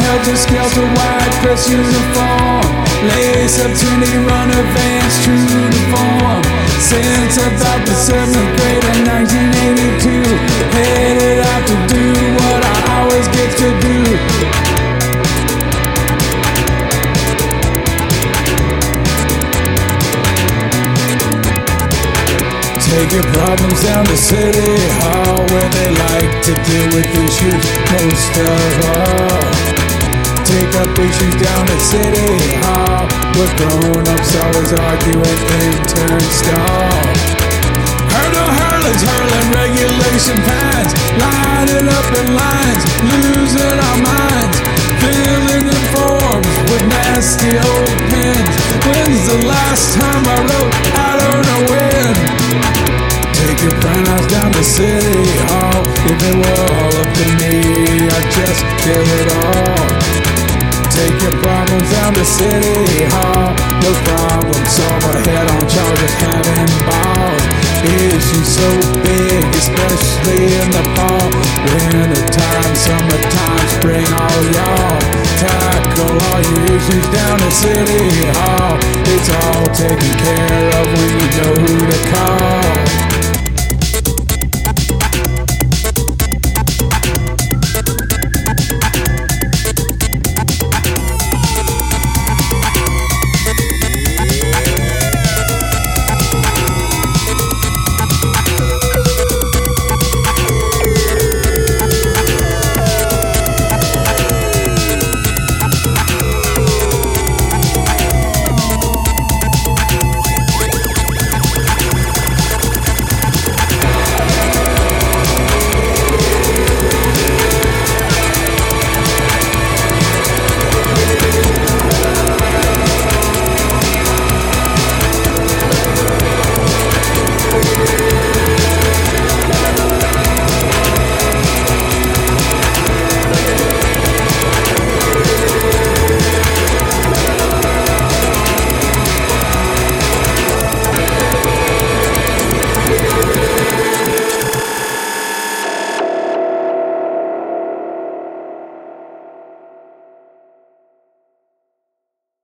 Helter skelter white dress uniform. Lace up trendy runner vans, true to form. Since about the seventh grade in 1982, headed out to do what I always get to do. Take your problems down to City Hall where they like to deal with issues most of all. Take up issues down to City Hall where grown-ups always arguing in turnstile. Hurdle hurlers hurling regulation fines, lining up in lines, losing our minds, filling in forms with nasty old pens. When's the last time I wrote? I don't know when. Take your pronouns down to City Hall. If it were all up to me, I'd just kill it all. To City Hall. No problem, solve a head on charge of having balls. Issues so big, especially in the fall. Winter time, summertime, spring, all y'all. Tackle all your issues down to City Hall. It's all taken care of you know